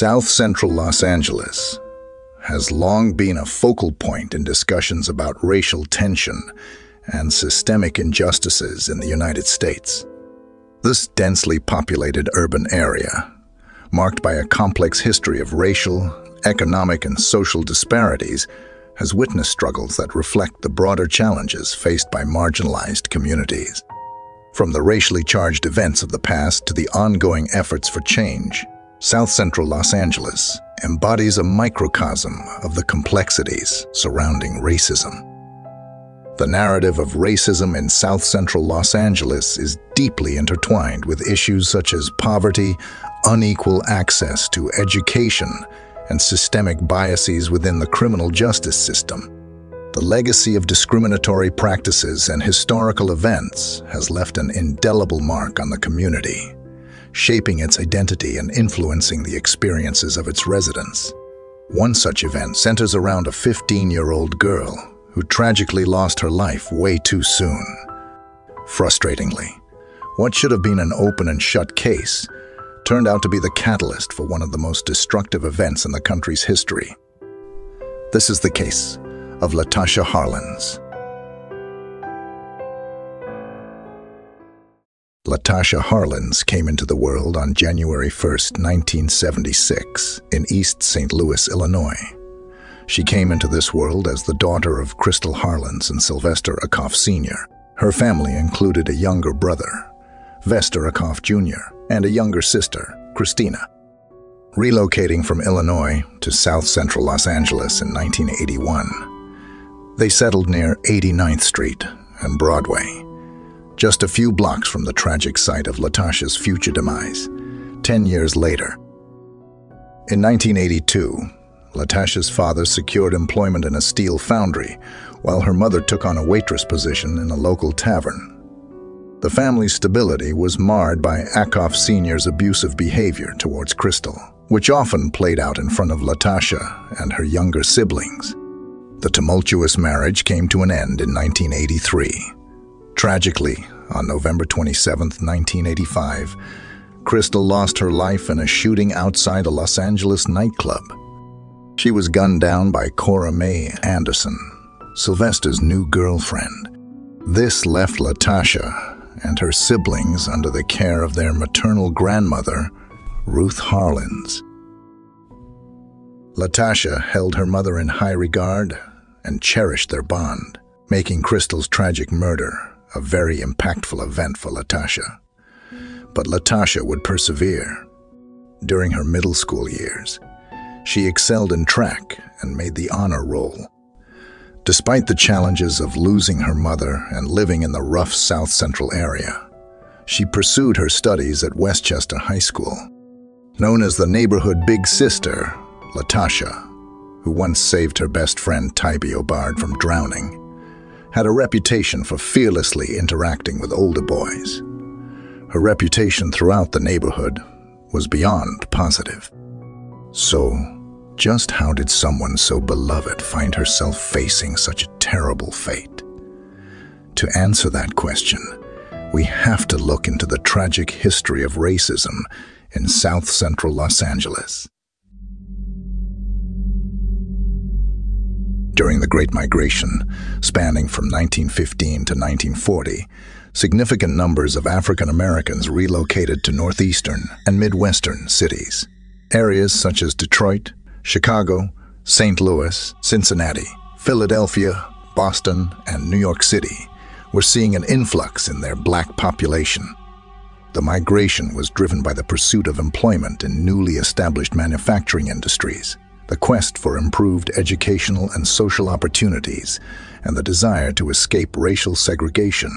South Central Los Angeles has long been a focal point in discussions about racial tension and systemic injustices in the United States. This densely populated urban area, marked by a complex history of racial, economic, and social disparities, has witnessed struggles that reflect the broader challenges faced by marginalized communities. From the racially charged events of the past to the ongoing efforts for change, South Central Los Angeles embodies a microcosm of the complexities surrounding racism. The narrative of racism in South Central Los Angeles is deeply intertwined with issues such as poverty, unequal access to education, and systemic biases within the criminal justice system. The legacy of discriminatory practices and historical events has left an indelible mark on the community, shaping its identity and influencing the experiences of its residents. One such event centers around a 15-year-old girl who tragically lost her life way too soon. Frustratingly, what should have been an open and shut case turned out to be the catalyst for one of the most destructive events in the country's history. This is the case of Latasha Harlins. Latasha Harlins came into the world on January 1, 1976, in East St. Louis, Illinois. She came into this world as the daughter of Crystal Harlins and Sylvester Acoff Sr. Her family included a younger brother, Vester Acoff Jr., and a younger sister, Christina. Relocating from Illinois to South Central Los Angeles in 1981, they settled near 89th Street and Broadway, just a few blocks from the tragic site of Latasha's future demise, 10 years later. In 1982, Latasha's father secured employment in a steel foundry, while her mother took on a waitress position in a local tavern. The family's stability was marred by Acoff Sr.'s abusive behavior towards Crystal, which often played out in front of Latasha and her younger siblings. The tumultuous marriage came to an end in 1983. Tragically, on November 27, 1985, Crystal lost her life in a shooting outside a Los Angeles nightclub. She was gunned down by Cora Mae Anderson, Sylvester's new girlfriend. This left Latasha and her siblings under the care of their maternal grandmother, Ruth Harlins. Latasha held her mother in high regard and cherished their bond, making Crystal's tragic murder a very impactful event for Latasha. But Latasha would persevere. During her middle school years, she excelled in track and made the honor roll. Despite the challenges of losing her mother and living in the rough South Central area, she pursued her studies at Westchester High School. Known as the neighborhood big sister, Latasha who once saved her best friend Tybee O'Bard from drowning, had a reputation for fearlessly interacting with older boys. Her reputation throughout the neighborhood was beyond positive. So, just how did someone so beloved find herself facing such a terrible fate? To answer that question, we have to look into the tragic history of racism in South Central Los Angeles. During the Great Migration, spanning from 1915 to 1940, significant numbers of African Americans relocated to northeastern and midwestern cities. Areas such as Detroit, Chicago, St. Louis, Cincinnati, Philadelphia, Boston, and New York City were seeing an influx in their black population. The migration was driven by the pursuit of employment in newly established manufacturing industries, the quest for improved educational and social opportunities, and the desire to escape racial segregation,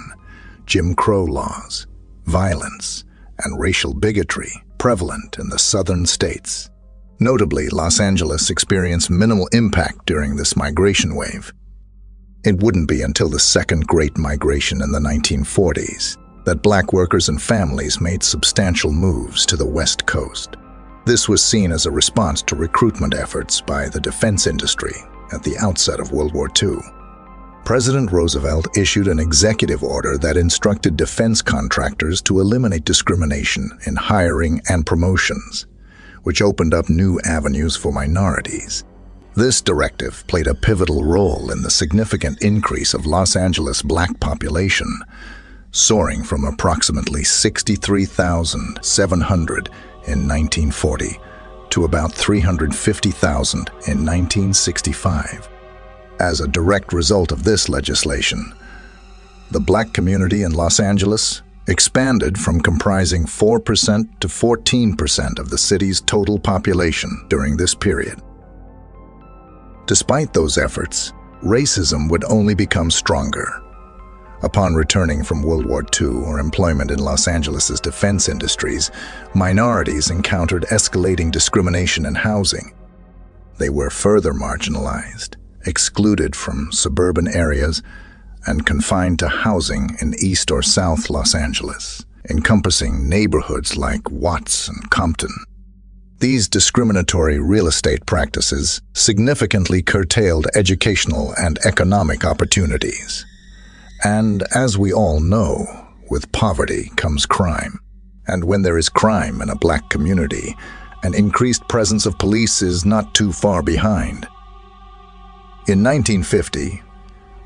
Jim Crow laws, violence, and racial bigotry prevalent in the southern states. Notably, Los Angeles experienced minimal impact during this migration wave. It wouldn't be until the second Great Migration in the 1940s that black workers and families made substantial moves to the West Coast. This was seen as a response to recruitment efforts by the defense industry at the outset of World War II. President Roosevelt issued an executive order that instructed defense contractors to eliminate discrimination in hiring and promotions, which opened up new avenues for minorities. This directive played a pivotal role in the significant increase of Los Angeles black population, soaring from approximately 63,700 in 1940 to about 350,000 in 1965. As a direct result of this legislation, the black community in Los Angeles expanded from comprising 4% to 14% of the city's total population during this period. Despite those efforts, racism would only become stronger. Upon returning from World War II or employment in Los Angeles' defense industries, minorities encountered escalating discrimination in housing. They were further marginalized, excluded from suburban areas, and confined to housing in East or South Los Angeles, encompassing neighborhoods like Watts and Compton. These discriminatory real estate practices significantly curtailed educational and economic opportunities. And as we all know, with poverty comes crime. And when there is crime in a black community, an increased presence of police is not too far behind. In 1950,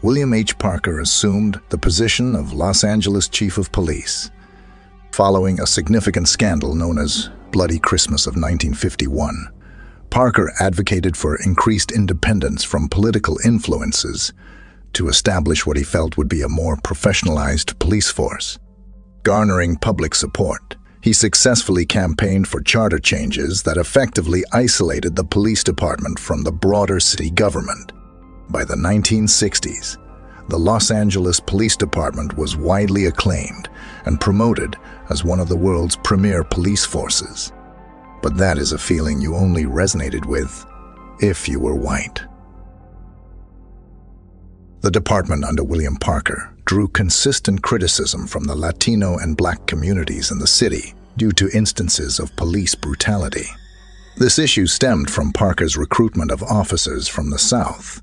William H. Parker assumed the position of Los Angeles Chief of Police, following a significant scandal known as Bloody Christmas of 1951. Parker advocated for increased independence from political influences to establish what he felt would be a more professionalized police force. Garnering public support, he successfully campaigned for charter changes that effectively isolated the police department from the broader city government. By the 1960s, the Los Angeles Police Department was widely acclaimed and promoted as one of the world's premier police forces. But that is a feeling you only resonated with if you were white. The department under William Parker drew consistent criticism from the Latino and black communities in the city due to instances of police brutality. This issue stemmed from Parker's recruitment of officers from the South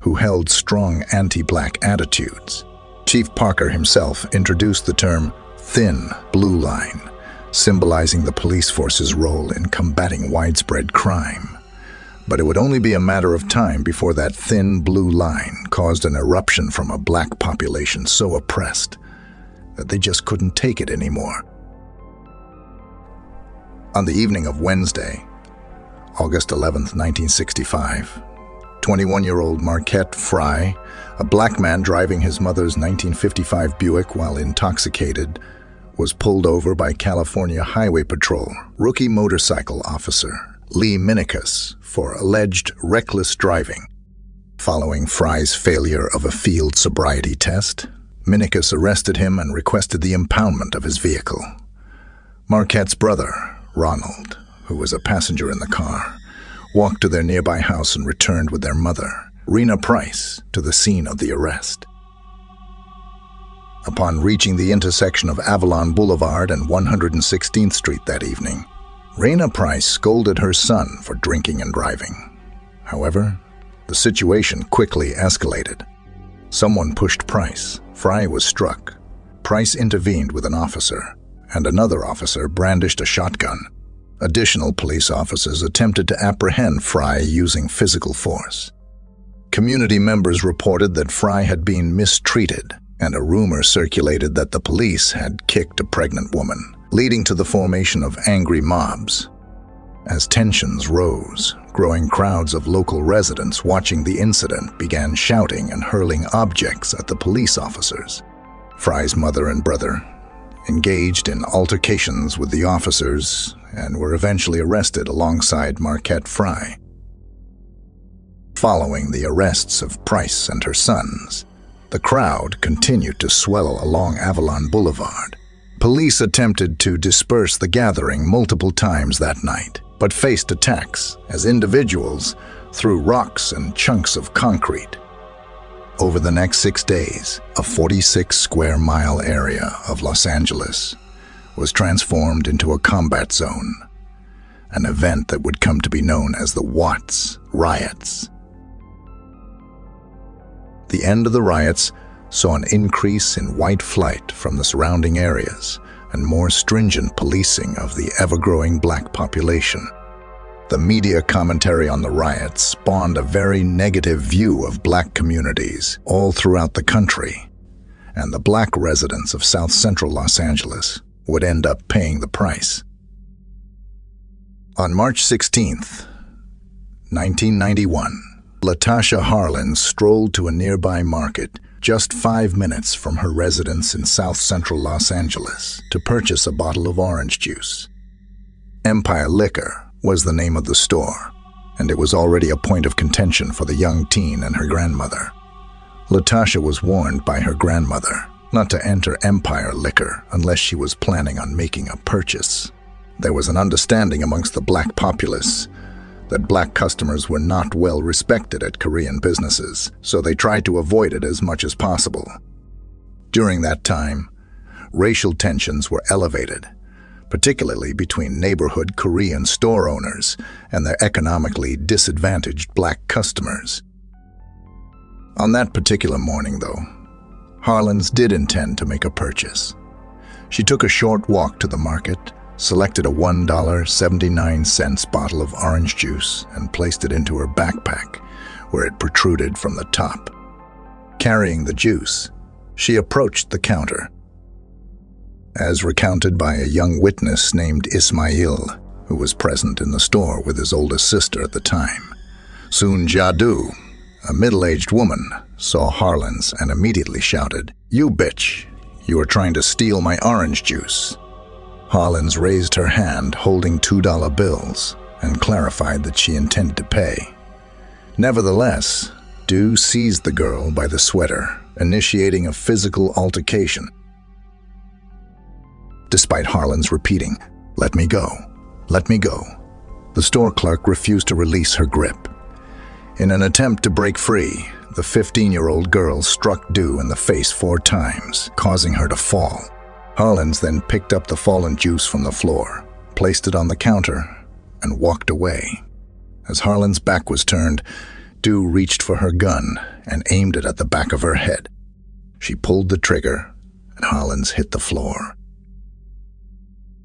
who held strong anti-black attitudes. Chief Parker himself introduced the term thin blue line, symbolizing the police force's role in combating widespread crime but it would only be a matter of time before that thin blue line caused an eruption from a black population so oppressed that they just couldn't take it anymore. On the evening of Wednesday, August 11, 1965, 21-year-old Marquette Frye, a black man driving his mother's 1955 Buick while intoxicated, was pulled over by California Highway Patrol rookie motorcycle officer Lee Minikus for alleged reckless driving. Following Frye's failure of a field sobriety test, Minikus arrested him and requested the impoundment of his vehicle. Marquette's brother, Ronald, who was a passenger in the car, walked to their nearby house and returned with their mother, Rena Price, to the scene of the arrest. Upon reaching the intersection of Avalon Boulevard and 116th Street that evening, Rena Price scolded her son for drinking and driving. However, the situation quickly escalated. Someone pushed Price. Frye was struck. Price intervened with an officer, and another officer brandished a shotgun. Additional police officers attempted to apprehend Frye using physical force. Community members reported that Frye had been mistreated, and a rumor circulated that the police had kicked a pregnant woman leading to the formation of angry mobs. As tensions rose, growing crowds of local residents watching the incident began shouting and hurling objects at the police officers. Frye's mother and brother engaged in altercations with the officers and were eventually arrested alongside Marquette Frye. Following the arrests of Price and her sons, the crowd continued to swell along Avalon Boulevard, Police attempted to disperse the gathering multiple times that night, but faced attacks as individuals threw rocks and chunks of concrete. Over the next six days, a 46 square mile area of Los Angeles was transformed into a combat zone, an event that would come to be known as the Watts Riots. The end of the riots saw an increase in white flight from the surrounding areas and more stringent policing of the ever-growing black population. The media commentary on the riots spawned a very negative view of black communities all throughout the country, and the black residents of South Central Los Angeles would end up paying the price. On March 16th, 1991, Latasha Harlins strolled to a nearby market just five minutes from her residence in South Central Los Angeles to purchase a bottle of orange juice. Empire Liquor was the name of the store, and it was already a point of contention for the young teen and her grandmother. Latasha was warned by her grandmother not to enter Empire Liquor unless she was planning on making a purchase. There was an understanding amongst the black populace that black customers were not well respected at Korean businesses, so they tried to avoid it as much as possible. During that time, racial tensions were elevated, particularly between neighborhood Korean store owners and their economically disadvantaged black customers. On that particular morning, though, Harlins did intend to make a purchase. She took a short walk to the market, selected a $1.79 bottle of orange juice, and placed it into her backpack, where it protruded from the top. Carrying the juice, she approached the counter as recounted by a young witness named Ismail, who was present in the store with his oldest sister at the time. Soon Ja Du, a middle-aged woman, saw Harlins' and immediately shouted, You bitch! You are trying to steal my orange juice. Harlins raised her hand holding $2 bills and clarified that she intended to pay. Nevertheless, Du seized the girl by the sweater, initiating a physical altercation despite Harlins' repeating, Let me go, let me go. The store clerk refused to release her grip. In an attempt to break free, the 15-year-old girl struck Du in the face four times, causing her to fall. Harlins then picked up the fallen juice from the floor, placed it on the counter, and walked away. As Harlins' back was turned, Du reached for her gun and aimed it at the back of her head. She pulled the trigger, and Harlins hit the floor.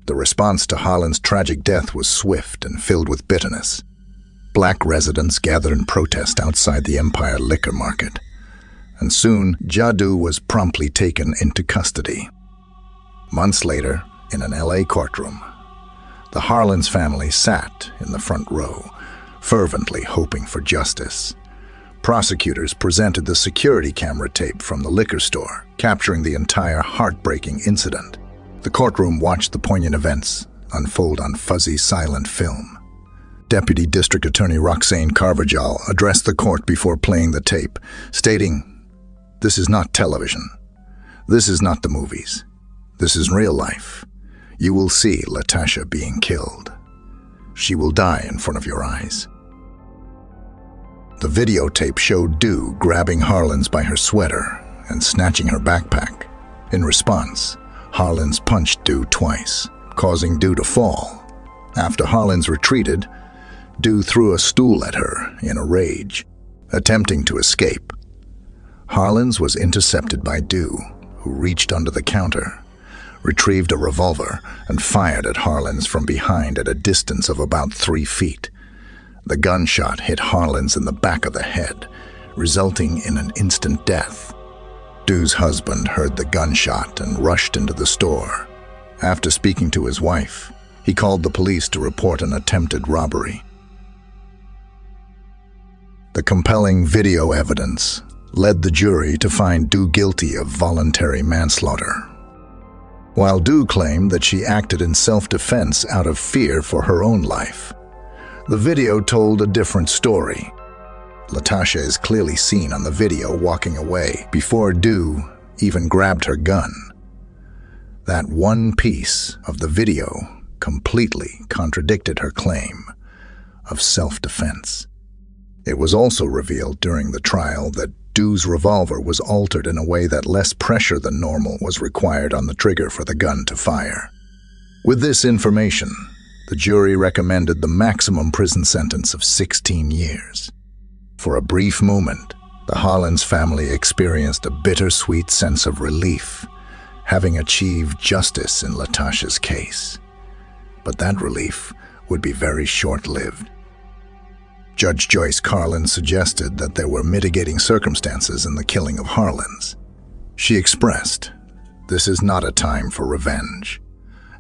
The response to Harlins' tragic death was swift and filled with bitterness. Black residents gathered in protest outside the Empire Liquor Market, and soon Jadu was promptly taken into custody. Months later, in an LA courtroom, the Harlins family sat in the front row, fervently hoping for justice. Prosecutors presented the security camera tape from the liquor store, capturing the entire heartbreaking incident. The courtroom watched the poignant events unfold on fuzzy, silent film. Deputy District Attorney Roxane Carvajal addressed the court before playing the tape, stating, This is not television. This is not the movies. This is real life. You will see Latasha being killed. She will die in front of your eyes. The videotape showed Du grabbing Harlins by her sweater and snatching her backpack. In response, Harlins punched Du twice, causing Du to fall. After Harlins retreated, Du threw a stool at her in a rage, attempting to escape. Harlins was intercepted by Du, who reached under the counter, retrieved a revolver, and fired at Harlins from behind at a distance of about three feet. The gunshot hit Harlins in the back of the head, resulting in an instant death. Du's husband heard the gunshot and rushed into the store. After speaking to his wife, he called the police to report an attempted robbery. The compelling video evidence led the jury to find Du guilty of voluntary manslaughter. While Du claimed that she acted in self-defense out of fear for her own life, the video told a different story. Latasha is clearly seen on the video walking away before Du even grabbed her gun. That one piece of the video completely contradicted her claim of self-defense. It was also revealed during the trial that Du's revolver was altered in a way that less pressure than normal was required on the trigger for the gun to fire. With this information, the jury recommended the maximum prison sentence of 16 years. For a brief moment, the Harlins family experienced a bittersweet sense of relief, having achieved justice in Latasha's case. But that relief would be very short-lived. Judge Joyce Karlin suggested that there were mitigating circumstances in the killing of Harlins. She expressed, this is not a time for revenge.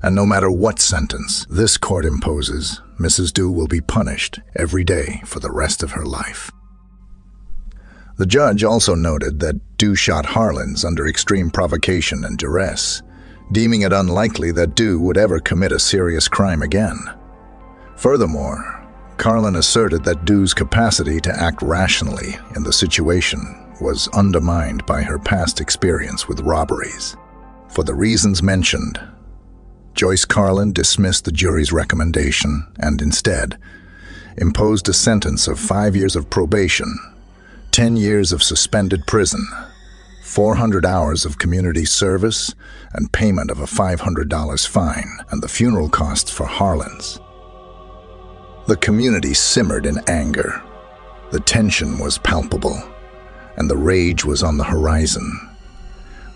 And no matter what sentence this court imposes, Mrs. Du will be punished every day for the rest of her life. The judge also noted that Du shot Harlins under extreme provocation and duress, deeming it unlikely that Du would ever commit a serious crime again. Furthermore, Karlin asserted that Du's capacity to act rationally in the situation was undermined by her past experience with robberies. For the reasons mentioned, Joyce Karlin dismissed the jury's recommendation and instead imposed a sentence of five years of probation, 10 years of suspended prison, 400 hours of community service, and payment of a $500 fine and the funeral costs for Harlins. The community simmered in anger. The tension was palpable, and the rage was on the horizon.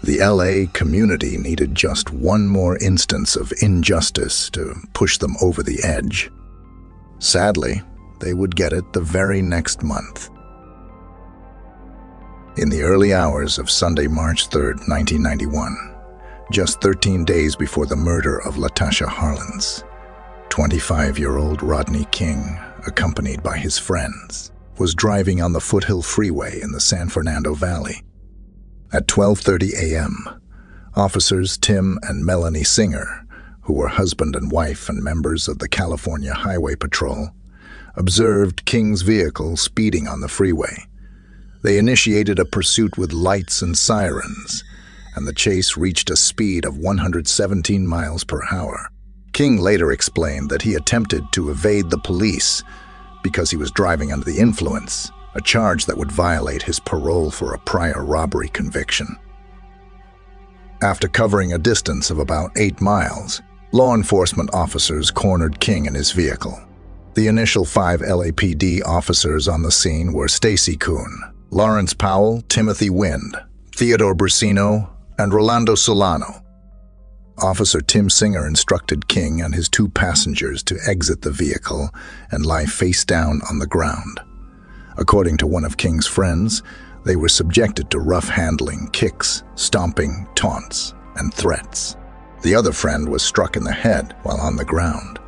The LA community needed just one more instance of injustice to push them over the edge. Sadly, they would get it the very next month. In the early hours of Sunday, March 3, 1991, just 13 days before the murder of Latasha Harlins, 25-year-old Rodney King, accompanied by his friends, was driving on the Foothill Freeway in the San Fernando Valley at 12:30 a.m., officers Tim and Melanie Singer, who were husband and wife and members of the California Highway Patrol, observed King's vehicle speeding on the freeway. They initiated a pursuit with lights and sirens, and the chase reached a speed of 117 miles per hour. King later explained that he attempted to evade the police because he was driving under the influence a charge that would violate his parole for a prior robbery conviction. After covering a distance of about eight miles, law enforcement officers cornered King in his vehicle. The initial five LAPD officers on the scene were Stacey Koon, Lawrence Powell, Timothy Wind, Theodore Briseno, and Rolando Solano. Officer Tim Singer instructed King and his two passengers to exit the vehicle and lie face down on the ground. According to one of King's friends, they were subjected to rough handling, kicks, stomping, taunts, and threats. The other friend was struck in the head while on the ground.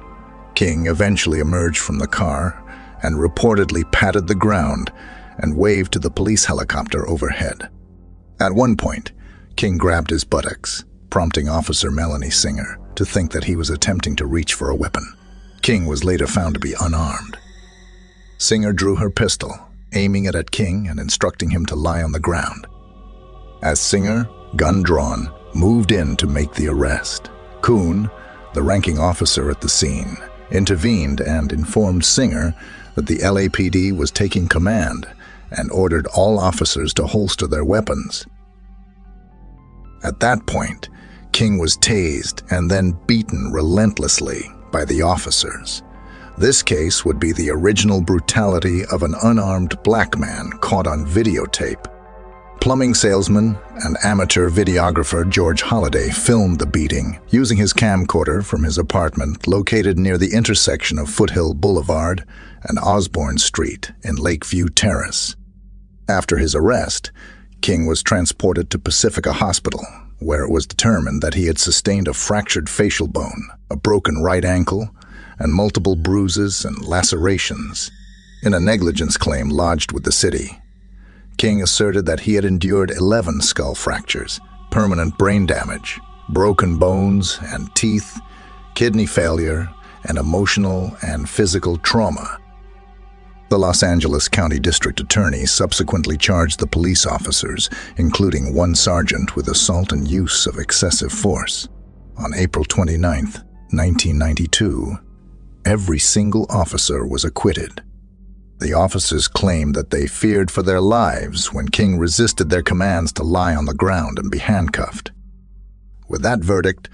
King eventually emerged from the car and reportedly patted the ground and waved to the police helicopter overhead. At one point, King grabbed his buttocks, prompting Officer Melanie Singer to think that he was attempting to reach for a weapon. King was later found to be unarmed. Singer drew her pistol, aiming it at King and instructing him to lie on the ground. As Singer, gun drawn, moved in to make the arrest, Koon, the ranking officer at the scene, intervened and informed Singer that the LAPD was taking command and ordered all officers to holster their weapons. At that point, King was tased and then beaten relentlessly by the officers. This case would be the original brutality of an unarmed black man caught on videotape. Plumbing salesman and amateur videographer George Holliday filmed the beating using his camcorder from his apartment located near the intersection of Foothill Boulevard and Osborne Street in Lakeview Terrace. After his arrest, King was transported to Pacifica Hospital, where it was determined that he had sustained a fractured facial bone, a broken right ankle, and multiple bruises and lacerations. In a negligence claim lodged with the city, King asserted that he had endured 11 skull fractures, permanent brain damage, broken bones and teeth, kidney failure, and emotional and physical trauma. The Los Angeles County District Attorney subsequently charged the police officers, including one sergeant, with assault and use of excessive force. On April 29, 1992, every single officer was acquitted. The officers claimed that they feared for their lives when King resisted their commands to lie on the ground and be handcuffed. With that verdict,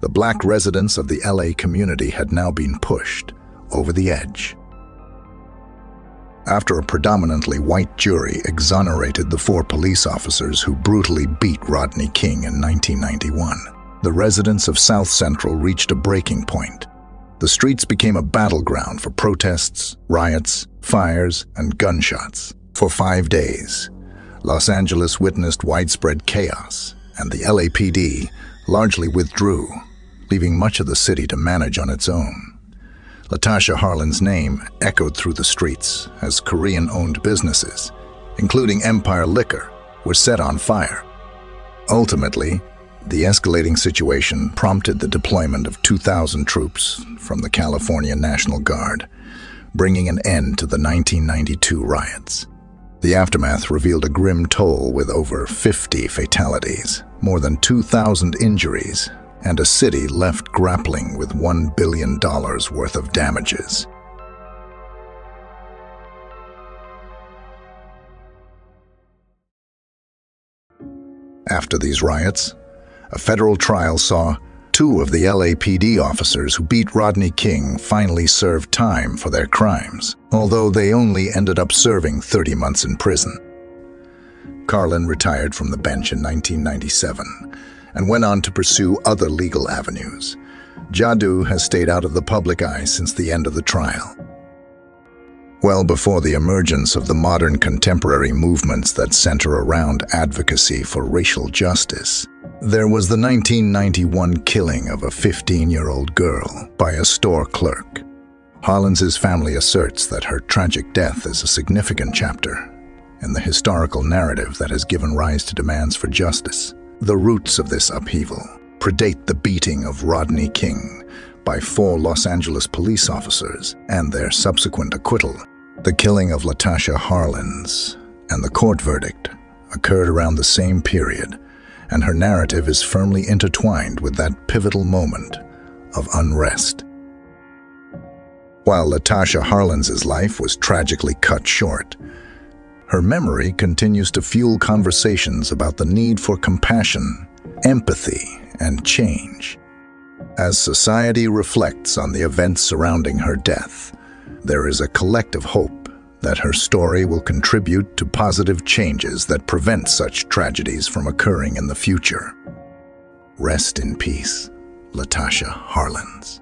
the black residents of the LA community had now been pushed over the edge. After a predominantly white jury exonerated the four police officers who brutally beat Rodney King in 1991, the residents of South Central reached a breaking point the streets became a battleground for protests, riots, fires, and gunshots. For five days, Los Angeles witnessed widespread chaos, and the LAPD largely withdrew, leaving much of the city to manage on its own. Latasha Harlins' name echoed through the streets as Korean-owned businesses, including Empire Liquor, were set on fire. Ultimately, the escalating situation prompted the deployment of 2,000 troops from the California National Guard, bringing an end to the 1992 riots. The aftermath revealed a grim toll with over 50 fatalities, more than 2,000 injuries, and a city left grappling with $1 billion worth of damages. After these riots, a federal trial saw two of the LAPD officers who beat Rodney King finally served time for their crimes, although they only ended up serving 30 months in prison. Karlin retired from the bench in 1997 and went on to pursue other legal avenues. Ja Du has stayed out of the public eye since the end of the trial. Well before the emergence of the modern contemporary movements that center around advocacy for racial justice, there was the 1991 killing of a 15-year-old girl by a store clerk. Harlins' family asserts that her tragic death is a significant chapter in the historical narrative that has given rise to demands for justice. The roots of this upheaval predate the beating of Rodney King by four Los Angeles police officers and their subsequent acquittal. The killing of Latasha Harlins and the court verdict occurred around the same period and her narrative is firmly intertwined with that pivotal moment of unrest. While Latasha Harlins' life was tragically cut short, her memory continues to fuel conversations about the need for compassion, empathy, and change. As society reflects on the events surrounding her death, there is a collective hope that her story will contribute to positive changes that prevent such tragedies from occurring in the future. Rest in peace, Latasha Harlins.